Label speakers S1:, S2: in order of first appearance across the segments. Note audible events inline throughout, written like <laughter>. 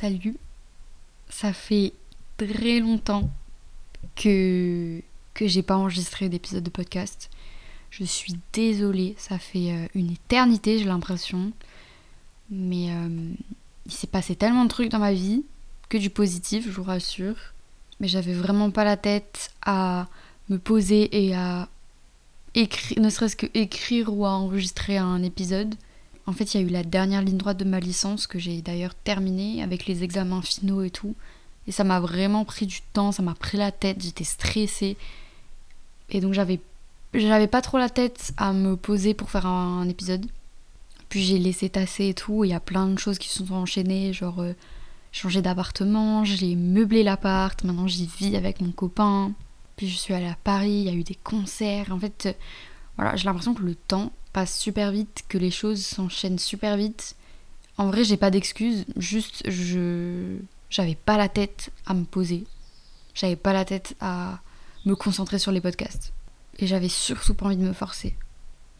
S1: Salut. Ça fait très longtemps que, que j'ai pas enregistré d'épisode de podcast. Je suis désolée, ça fait euh, une éternité, j'ai l'impression. Mais euh, il s'est passé tellement de trucs dans ma vie, que du positif, je vous rassure. Mais j'avais vraiment pas la tête à me poser et à écrire, ne serait-ce que écrire ou à enregistrer un épisode. En fait, il y a eu la dernière ligne droite de ma licence que j'ai d'ailleurs terminée avec les examens finaux et tout. Et ça m'a vraiment pris du temps, ça m'a pris la tête, j'étais stressée. Et donc j'avais j'avais pas trop la tête à me poser pour faire un, épisode. Puis j'ai laissé tasser et tout, il y a plein de choses qui se sont enchaînées, genre euh, changer d'appartement, j'ai meublé l'appart, maintenant j'y vis avec mon copain. Puis je suis allée à Paris, il y a eu des concerts. En fait, euh, voilà, j'ai l'impression que le temps super vite, que les choses s'enchaînent super vite. En vrai, j'ai pas d'excuses, juste je j'avais pas la tête à me poser. J'avais pas la tête à me concentrer sur les podcasts. Et j'avais surtout pas envie de me forcer.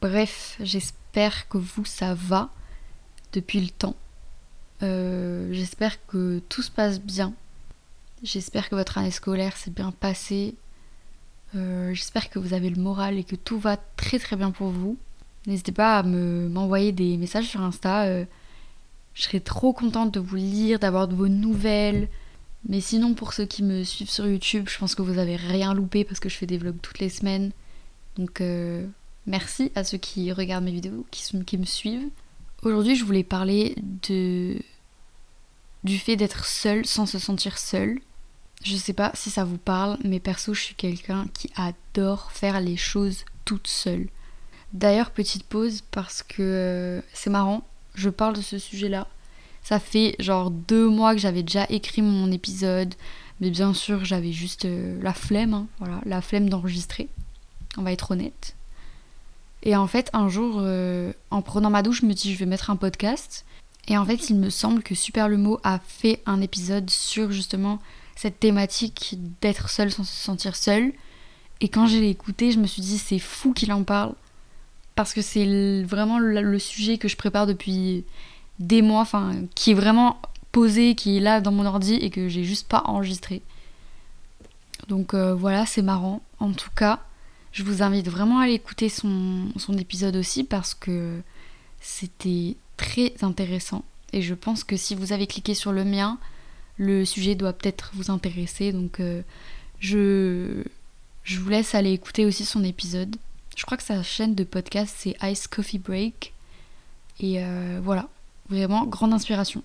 S1: Bref, j'espère que vous ça va depuis le temps. Euh, j'espère que tout se passe bien. J'espère que votre année scolaire s'est bien passée. Euh, j'espère que vous avez le moral et que tout va très très bien pour vous. N'hésitez pas à me, m'envoyer des messages sur Insta. Euh, je serais trop contente de vous lire, d'avoir de vos nouvelles. Mais sinon, pour ceux qui me suivent sur YouTube, je pense que vous avez rien loupé parce que je fais des vlogs toutes les semaines. Donc, euh, merci à ceux qui regardent mes vidéos, qui, qui me suivent. Aujourd'hui, je voulais parler de du fait d'être seul sans se sentir seul. Je sais pas si ça vous parle, mais perso, je suis quelqu'un qui adore faire les choses toute seule. D'ailleurs, petite pause parce que euh, c'est marrant, je parle de ce sujet-là. Ça fait genre deux mois que j'avais déjà écrit mon épisode, mais bien sûr, j'avais juste euh, la flemme, hein, voilà, la flemme d'enregistrer. On va être honnête. Et en fait, un jour, euh, en prenant ma douche, je me dis je vais mettre un podcast. Et en fait, il me semble que Super le mot a fait un épisode sur justement cette thématique d'être seul sans se sentir seul. Et quand j'ai écouté, je me suis dit c'est fou qu'il en parle parce que c'est vraiment le, sujet que je prépare depuis des mois, enfin qui est vraiment posé, qui est là dans mon ordi et que j'ai juste pas enregistré. Donc euh, voilà, c'est marrant. En tout cas, je vous invite vraiment à aller écouter son, épisode aussi parce que c'était très intéressant. Et je pense que si vous avez cliqué sur le mien, le sujet doit peut-être vous intéresser. Donc euh, je, je vous laisse aller écouter aussi son épisode. Je crois que sa chaîne de podcast c'est Ice Coffee Break. Et euh, voilà, vraiment grande inspiration.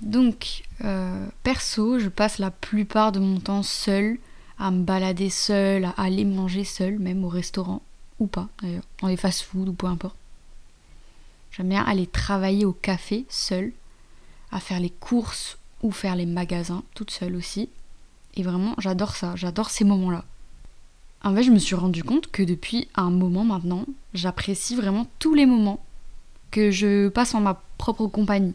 S1: Donc, euh, perso, je passe la plupart de mon temps seule, à me balader seule, à aller manger seule, même au restaurant, ou pas d'ailleurs, dans les fast-food ou peu importe. J'aime bien aller travailler au café seule, à faire les courses ou faire les magasins toute seule aussi. Et vraiment, j'adore ça, j'adore ces moments-là. En fait, je me suis rendu compte que depuis un moment maintenant, j'apprécie vraiment tous les moments que je passe en ma propre compagnie.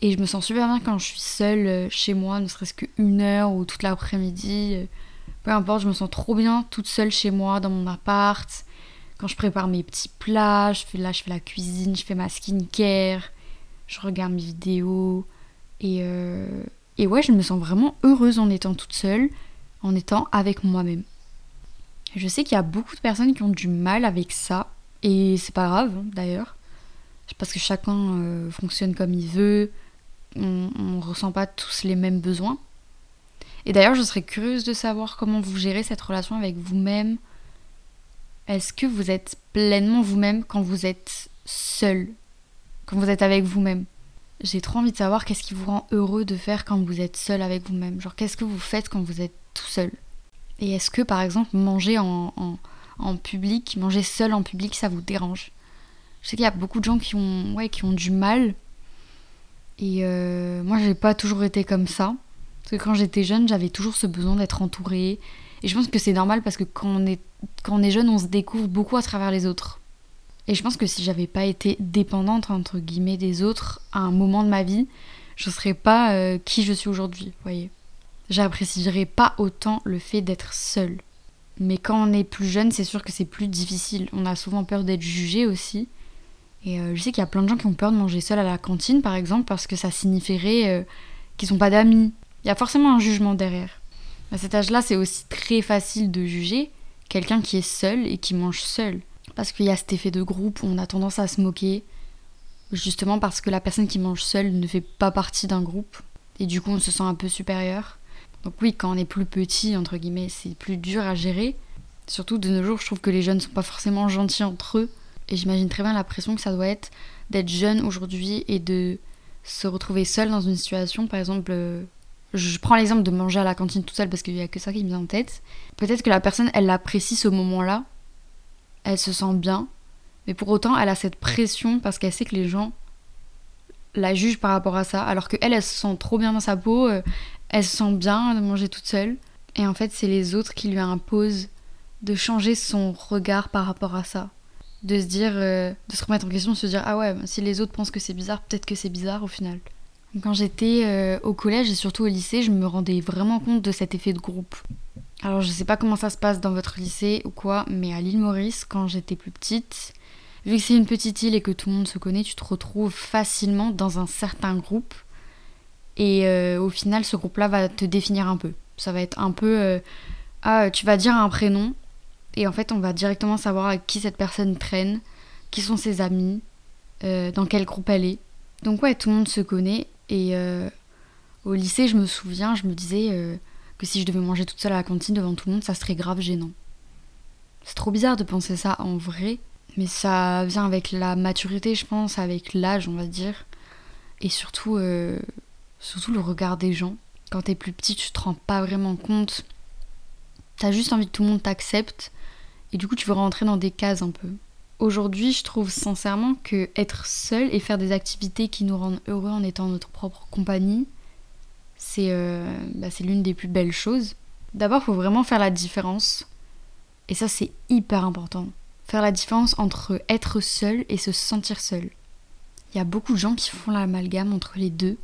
S1: Et je me sens super bien quand je suis seule euh, chez moi, ne serait-ce qu'une heure ou toute l'après-midi. Euh, peu importe, je me sens trop bien toute seule chez moi, dans mon appart. Quand je prépare mes petits plats, je fais la cuisine, je fais ma skincare, je regarde mes vidéos. Euh, et ouais, je me sens vraiment heureuse en étant toute seule, en étant avec moi-même. Je sais qu'il y a beaucoup de personnes qui ont du mal avec ça, et c'est pas grave hein, d'ailleurs, parce que chacun euh, fonctionne comme il veut, on, ne ressent pas tous les mêmes besoins. Et d'ailleurs, je serais curieuse de savoir comment vous gérez cette relation avec vous-même. Est-ce que vous êtes pleinement vous-même quand vous êtes seul, quand vous êtes avec vous-même? J'ai trop envie de savoir qu'est-ce qui vous rend heureux de faire quand vous êtes seul avec vous-même. Genre, qu'est-ce que vous faites quand vous êtes tout seul? Et est-ce que par exemple manger en, public, manger seul en public, ça vous dérange? Je sais qu'il y a beaucoup de gens qui ont, ouais, qui ont du mal. Et euh, moi, j'ai pas toujours été comme ça. Parce que quand j'étais jeune, j'avais toujours ce besoin d'être entourée. Et je pense que c'est normal parce que quand on, est, quand on est jeune, on se découvre beaucoup à travers les autres. Et je pense que si j'avais pas été dépendante, entre guillemets, des autres à un moment de ma vie, je serais pas euh, qui je suis aujourd'hui, vous voyez j'apprécierais pas autant le fait d'être seul. Mais quand on est plus jeune, c'est sûr que c'est plus difficile. On a souvent peur d'être jugé aussi. Et euh, je sais qu'il y a plein de gens qui ont peur de manger seul à la cantine, par exemple, parce que ça signifierait euh, qu'ils sont pas d'amis. Il y a forcément un jugement derrière. À cet âge-là, c'est aussi très facile de juger quelqu'un qui est seul et qui mange seul. Parce qu'il y a cet effet de groupe où on a tendance à se moquer, justement parce que la personne qui mange seule ne fait pas partie d'un groupe. Et du coup, on se sent un peu supérieur. Donc oui, quand on est plus petit, entre guillemets, c'est plus dur à gérer. Surtout de nos jours, je trouve que les jeunes sont pas forcément gentils entre eux. Et j'imagine très bien la pression que ça doit être d'être jeune aujourd'hui et de se retrouver seul dans une situation, par exemple, euh, je prends l'exemple de manger à la cantine tout seul parce qu'il n'y a que ça qui me vient en tête. Peut-être que la personne, elle apprécie ce moment-là, elle se sent bien, mais pour autant, elle a cette pression parce qu'elle sait que les gens la jugent par rapport à ça, alors qu'elle, elle se sent trop bien dans sa peau, euh, elle se sent bien de manger toute seule. Et en fait, c'est les autres qui lui imposent de changer son regard par rapport à ça. De se dire, euh, de se remettre en question, de se dire, ah ouais, si les autres pensent que c'est bizarre, peut-être que c'est bizarre au final. Quand j'étais euh, au collège et surtout au lycée, je me rendais vraiment compte de cet effet de groupe. Alors je sais pas comment ça se passe dans votre lycée ou quoi, mais à l'île Maurice, quand j'étais plus petite, vu que c'est une petite île et que tout le monde se connaît, tu te retrouves facilement dans un certain groupe. Et euh, au final, ce groupe-là va te définir un peu. Ça va être un peu... Euh, ah, tu vas dire un prénom, et en fait, on va directement savoir à qui cette personne traîne, qui sont ses amis, dans quel groupe elle est. Donc ouais, tout le monde se connaît, et euh, au lycée, je me souviens, je me disais euh, que si je devais manger toute seule à la cantine devant tout le monde, ça serait grave gênant. C'est trop bizarre de penser ça en vrai, mais ça vient avec la maturité, je pense, avec l'âge, on va dire. Et surtout, euh, surtout le regard des gens. Quand t'es plus petit, tu te rends pas vraiment compte. T'as juste envie que tout le monde t'accepte. Et du coup, tu veux rentrer dans des cases un peu. Aujourd'hui, je trouve sincèrement que être seul et faire des activités qui nous rendent heureux en étant notre propre compagnie, c'est euh, bah, l'une des plus belles choses. D'abord, faut vraiment faire la différence. Et ça, c'est hyper important. Faire la différence entre être seul et se sentir seul. Il y a beaucoup de gens qui font l'amalgame entre les deux.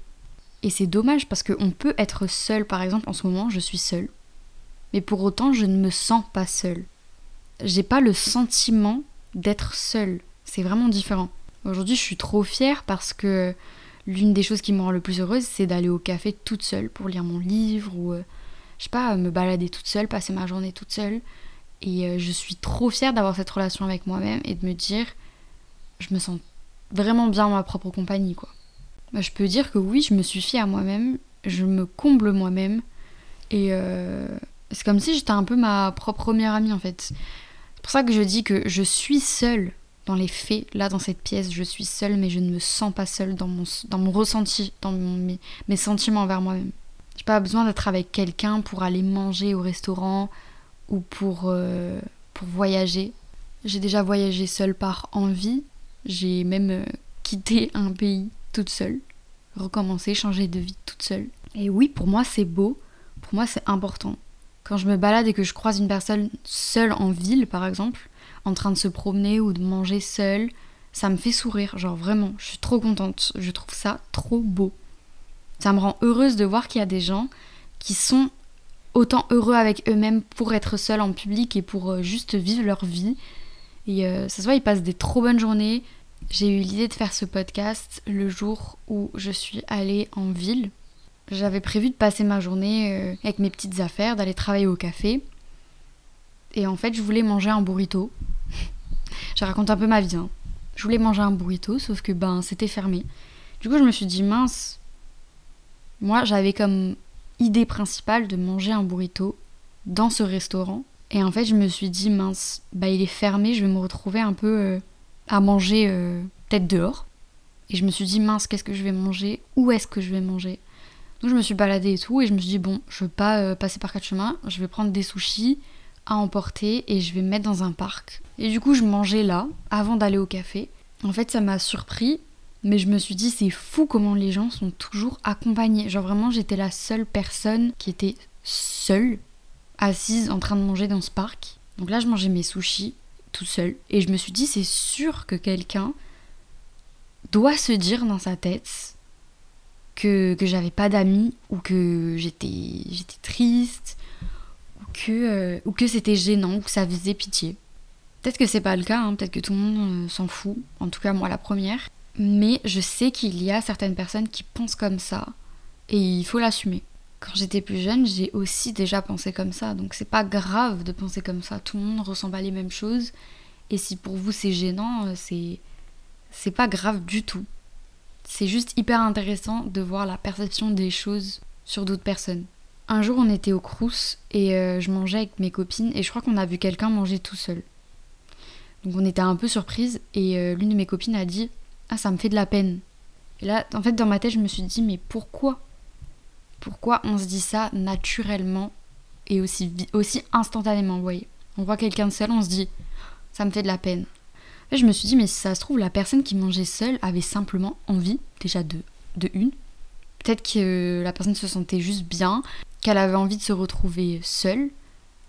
S1: Et c'est dommage parce qu'on peut être seul, par exemple, en ce moment, je suis seule. Mais pour autant, je ne me sens pas seule. J'ai pas le sentiment d'être seule. C'est vraiment différent. Aujourd'hui, je suis trop fière parce que l'une des choses qui me rend le plus heureuse, c'est d'aller au café toute seule pour lire mon livre ou, euh, je sais pas, me balader toute seule, passer ma journée toute seule. Et euh, je suis trop fière d'avoir cette relation avec moi-même et de me dire, je me sens vraiment bien dans ma propre compagnie, quoi. Bah, je peux dire que oui, je me suffis à moi-même, je me comble moi-même. Et euh, c'est comme si j'étais un peu ma propre première amie, en fait pour ça que je dis que je suis seule dans les faits, là dans cette pièce, je suis seule, mais je ne me sens pas seule dans mon, dans mon ressenti, dans mes, sentiments envers moi-même. J'ai pas besoin d'être avec quelqu'un pour aller manger au restaurant ou pour, euh, pour voyager. J'ai déjà voyagé seule par envie. J'ai même euh, quitté un pays toute seule. Recommencer, changer de vie toute seule. Et oui, pour moi c'est beau. Pour moi c'est important. Quand je me balade et que je croise une personne seule en ville, par exemple, en train de se promener ou de manger seule, ça me fait sourire. Genre vraiment, je suis trop contente. Je trouve ça trop beau. Ça me rend heureuse de voir qu'il y a des gens qui sont autant heureux avec eux-mêmes pour être seuls en public et pour euh, juste vivre leur vie. Et euh, ça se voit, ils passent des trop bonnes journées. J'ai eu l'idée de faire ce podcast le jour où je suis allée en ville j'avais prévu de passer ma journée euh, avec mes petites affaires, d'aller travailler au café. Et en fait, je voulais manger un burrito. <laughs> je raconte un peu ma vie. Hein. Je voulais manger un burrito, sauf que ben c'était fermé. Du coup, je me suis dit mince. Moi, j'avais comme idée principale de manger un burrito dans ce restaurant. Et en fait, je me suis dit mince, bah il est fermé, je vais me retrouver un peu euh, à manger euh, peut-être dehors. Et je me suis dit mince, qu'est-ce que je vais manger? Où est-ce que je vais manger? Donc je me suis baladée et tout, et je me suis dit, bon, je veux pas euh, passer par quatre chemins, je vais prendre des sushis à emporter et je vais me mettre dans un parc. Et du coup, je mangeais là, avant d'aller au café. En fait, ça m'a surpris, mais je me suis dit, c'est fou comment les gens sont toujours accompagnés. Genre vraiment, j'étais la seule personne qui était seule, assise en train de manger dans ce parc. Donc là, je mangeais mes sushis toute seule. Et je me suis dit, c'est sûr que quelqu'un doit se dire dans sa tête que, j'avais pas d'amis ou que j'étais j'étais triste ou que, euh, que c'était gênant ou que ça faisait pitié. Peut-être que c'est pas le cas, hein, peut-être que tout le monde s'en fout, en tout cas moi la première. Mais je sais qu'il y a certaines personnes qui pensent comme ça et il faut l'assumer. Quand j'étais plus jeune, j'ai aussi déjà pensé comme ça, donc c'est pas grave de penser comme ça. Tout le monde ressent pas les mêmes choses et si pour vous c'est gênant, c'est c'est pas grave du tout. C'est juste hyper intéressant de voir la perception des choses sur d'autres personnes. Un jour, on était au Crous et euh, je mangeais avec mes copines et je crois qu'on a vu quelqu'un manger tout seul. Donc on était un peu surprise et euh, l'une de mes copines a dit Ah, ça me fait de la peine. Et là, en fait, dans ma tête, je me suis dit Mais pourquoi? Pourquoi on se dit ça naturellement et aussi, aussi instantanément, vous voyez On voit quelqu'un seul, on se dit Ça me fait de la peine. Et je me suis dit Mais si ça se trouve, la personne qui mangeait seule avait simplement envie, déjà de, de une. Peut-être que la personne se sentait juste bien, qu'elle avait envie de se retrouver seule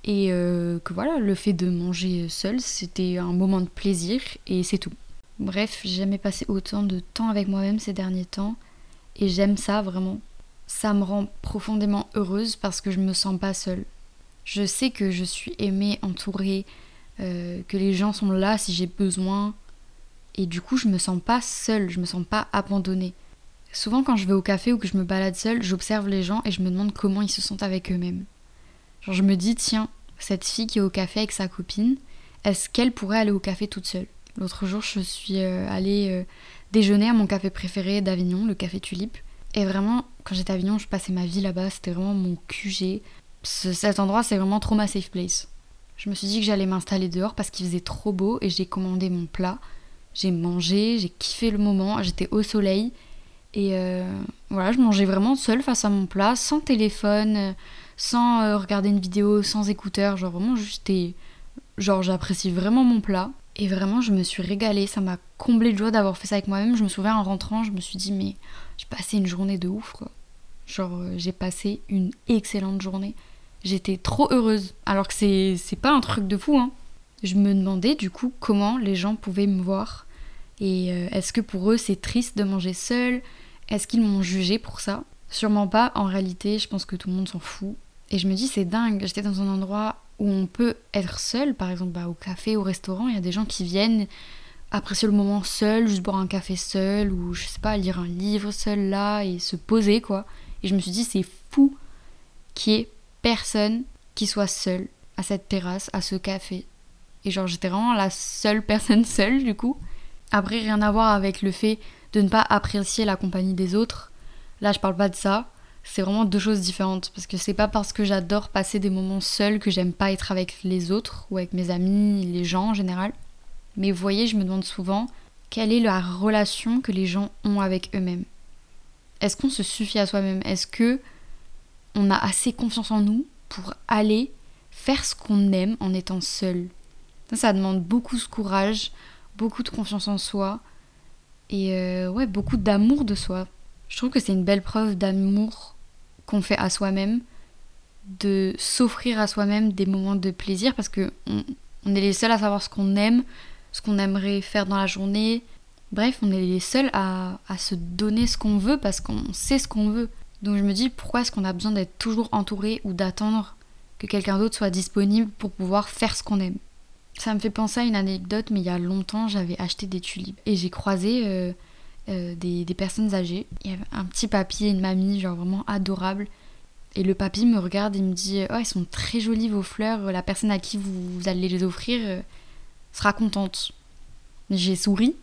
S1: et euh, que voilà, le fait de manger seul, c'était un moment de plaisir et c'est tout. Bref, j'ai jamais passé autant de temps avec moi-même ces derniers temps et j'aime ça vraiment. Ça me rend profondément heureuse parce que je me sens pas seule. Je sais que je suis aimée, entourée, euh, que les gens sont là si j'ai besoin et du coup je me sens pas seule, je me sens pas abandonnée. Souvent quand je vais au café ou que je me balade seule, j'observe les gens et je me demande comment ils se sentent avec eux-mêmes. Genre je me dis tiens, cette fille qui est au café avec sa copine, est-ce qu'elle pourrait aller au café toute seule? L'autre jour, je suis euh, allée euh, déjeuner à mon café préféré d'Avignon, le café Tulipe. Et vraiment, quand j'étais à Avignon, je passais ma vie là-bas, c'était vraiment mon QG. cet endroit, c'est vraiment trop ma safe place. Je me suis dit que j'allais m'installer dehors parce qu'il faisait trop beau et j'ai commandé mon plat. J'ai mangé, j'ai kiffé le moment, j'étais au soleil. Et euh, voilà, je mangeais vraiment seule face à mon plat, sans téléphone, sans euh, regarder une vidéo, sans écouteur, genre vraiment juste genre j'apprécie vraiment mon plat et vraiment je me suis régalée, ça m'a comblé de joie d'avoir fait ça avec moi-même. Je me souviens en rentrant, je me suis dit mais j'ai passé une journée de ouf quoi. Genre euh, j'ai passé une excellente journée. J'étais trop heureuse alors que c'est pas un truc de fou hein. Je me demandais du coup comment les gens pouvaient me voir et euh, est-ce que pour eux c'est triste de manger seul? Est-ce qu'ils m'ont jugé pour ça? Sûrement pas, en réalité, je pense que tout le monde s'en fout. Et je me dis, c'est dingue, j'étais dans un endroit où on peut être seul, par exemple bah, au café, au restaurant, il y a des gens qui viennent apprécier le moment seul, juste boire un café seul, ou je sais pas, lire un livre seul là, et se poser quoi. Et je me suis dit, c'est fou qu'il y ait personne qui soit seul à cette terrasse, à ce café. Et genre, j'étais vraiment la seule personne <laughs> seule du coup. Après, rien à voir avec le fait de ne pas apprécier la compagnie des autres. Là, je parle pas de ça c'est vraiment deux choses différentes. Parce que c'est pas parce que j'adore passer des moments seuls que j'aime pas être avec les autres ou avec mes amis, les gens en général. Mais vous voyez, je me demande souvent quelle est la relation que les gens ont avec eux-mêmes? Est-ce qu'on se suffit à soi-même? Est-ce que on a assez confiance en nous pour aller faire ce qu'on aime en étant seul? Ça, demande beaucoup de courage, beaucoup de confiance en soi et euh, beaucoup d'amour de soi. Je trouve que c'est une belle preuve d'amour qu'on fait à soi-même, de s'offrir à soi-même des moments de plaisir parce que on, est les seuls à savoir ce qu'on aime, ce qu'on aimerait faire dans la journée. Bref, on est les seuls à, à se donner ce qu'on veut parce qu'on sait ce qu'on veut. Donc je me dis pourquoi est-ce qu'on a besoin d'être toujours entouré ou d'attendre que quelqu'un d'autre soit disponible pour pouvoir faire ce qu'on aime? Ça me fait penser à une anecdote, mais il y a longtemps, j'avais acheté des tulipes et j'ai croisé euh, euh, des, personnes âgées. Il y avait un petit papy et une mamie, genre vraiment adorable. Et le papy me regarde et me dit Oh, elles sont très jolies vos fleurs, la personne à qui vous, allez les offrir euh, sera contente. J'ai souri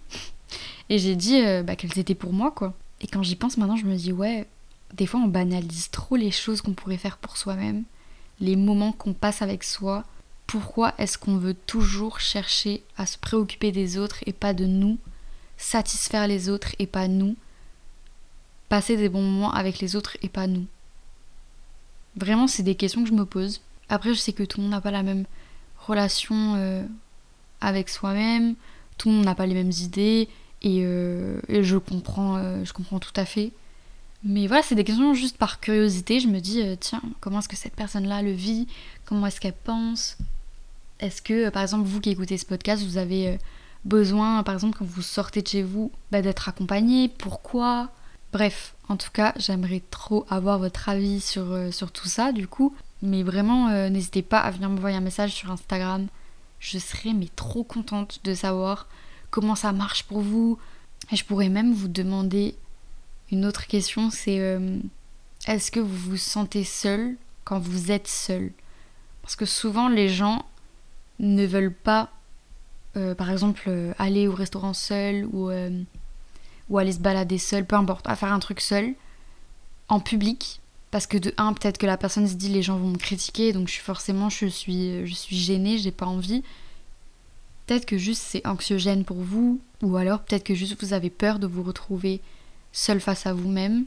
S1: et j'ai dit euh, bah, qu'elles étaient pour moi, quoi. Et quand j'y pense maintenant, je me dis Ouais, des fois on banalise trop les choses qu'on pourrait faire pour soi-même, les moments qu'on passe avec soi. Pourquoi est-ce qu'on veut toujours chercher à se préoccuper des autres et pas de nous satisfaire les autres et pas nous, passer des bons moments avec les autres et pas nous? Vraiment, c'est des questions que je me pose. Après, je sais que tout le monde n'a pas la même relation euh, avec soi-même, tout le monde n'a pas les mêmes idées, et, euh, je, comprends, euh, je comprends tout à fait. Mais voilà, c'est des questions juste par curiosité. Je me dis, tiens, comment est-ce que cette personne-là le vit? Comment est-ce qu'elle pense? Est-ce que, par exemple, vous qui écoutez ce podcast, vous avez besoin, par exemple, quand vous sortez de chez vous, bah, d'être accompagné? Pourquoi? Bref, en tout cas, j'aimerais trop avoir votre avis sur, euh, sur tout ça, du coup. Mais vraiment, euh, n'hésitez pas à venir me envoyer un message sur Instagram. Je serais mais trop contente de savoir comment ça marche pour vous. Et je pourrais même vous demander une autre question, c'est euh, est-ce que vous vous sentez seul quand vous êtes seul Parce que souvent les gens ne veulent pas, euh, par exemple, euh, aller au restaurant seul ou, aller se balader seul, peu importe, à faire un truc seul, en public. Parce que de un, peut-être que la personne se dit les gens vont me critiquer, donc je suis forcément je suis, je suis gênée, j'ai pas envie. Peut-être que juste c'est anxiogène pour vous, ou alors peut-être que juste vous avez peur de vous retrouver seul face à vous-même,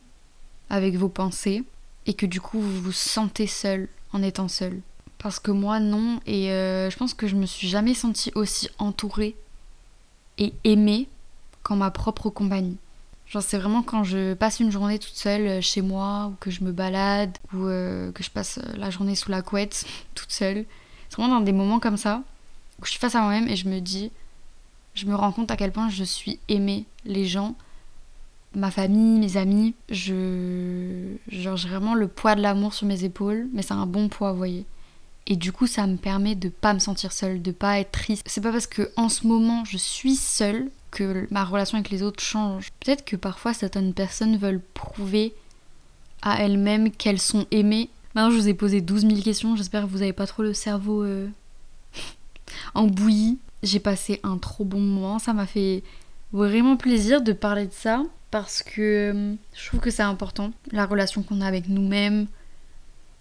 S1: avec vos pensées, et que du coup vous vous sentez seul en étant seul. Parce que moi non, et euh, je pense que je me suis jamais sentie aussi entourée et aimée qu'en ma propre compagnie. Genre c'est vraiment quand je passe une journée toute seule euh, chez moi, ou que je me balade, ou euh, que je passe la journée sous la couette toute seule. C'est vraiment dans des moments comme ça où je suis face à moi-même et je me dis, je me rends compte à quel point je suis aimée. Les gens, ma famille, mes amis, je. Genre, j'ai vraiment le poids de l'amour sur mes épaules, mais c'est un bon poids, vous voyez. Et du coup, ça me permet de pas me sentir seule, de pas être triste. C'est pas parce que en ce moment je suis seule que ma relation avec les autres change. Peut-être que parfois certaines personnes veulent prouver à elles-mêmes qu'elles sont aimées. Maintenant, je vous ai posé 12 000 questions. J'espère que vous avez pas trop le cerveau euh, <laughs> en bouillie. J'ai passé un trop bon moment. Ça m'a fait vraiment plaisir de parler de ça parce que euh, je trouve que c'est important, la relation qu'on a avec nous-mêmes.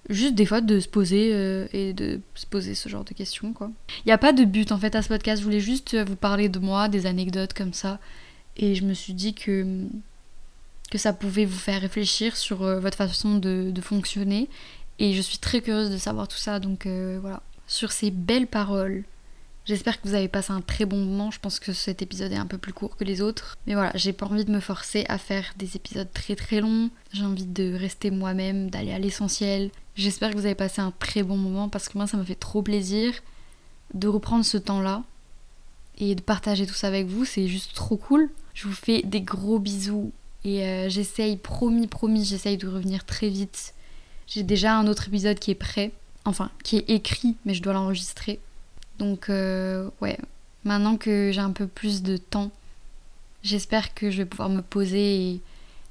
S1: Juste des fois de se poser euh, et de se poser ce genre de questions quoi. Il n'y a pas de but en fait à ce podcast, je voulais juste euh, vous parler de moi, des anecdotes comme ça. Et je me suis dit que, que ça pouvait vous faire réfléchir sur votre façon de, de, fonctionner. Et je suis très curieuse de savoir tout ça, donc voilà. Sur ces belles paroles, J'espère que vous avez passé un très bon moment. Je pense que cet épisode est un peu plus court que les autres. Mais voilà, j'ai pas envie de me forcer à faire des épisodes très très longs. J'ai envie de rester moi-même, d'aller à l'essentiel. J'espère que vous avez passé un très bon moment parce que moi ça m'a fait trop plaisir de reprendre ce temps-là et de partager tout ça avec vous. C'est juste trop cool. Je vous fais des gros bisous et euh, j'essaye, promis, promis, j'essaye de revenir très vite. J'ai déjà un autre épisode qui est prêt, enfin qui est écrit, mais je dois l'enregistrer. Donc euh, ouais, maintenant que j'ai un peu plus de temps, j'espère que je vais pouvoir me poser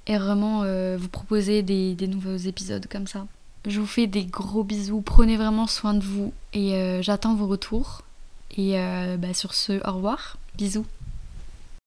S1: et, vraiment euh, vous proposer des, nouveaux épisodes comme ça. Je vous fais des gros bisous, prenez vraiment soin de vous et euh, j'attends vos retours. Et bah, sur ce, au revoir, bisous.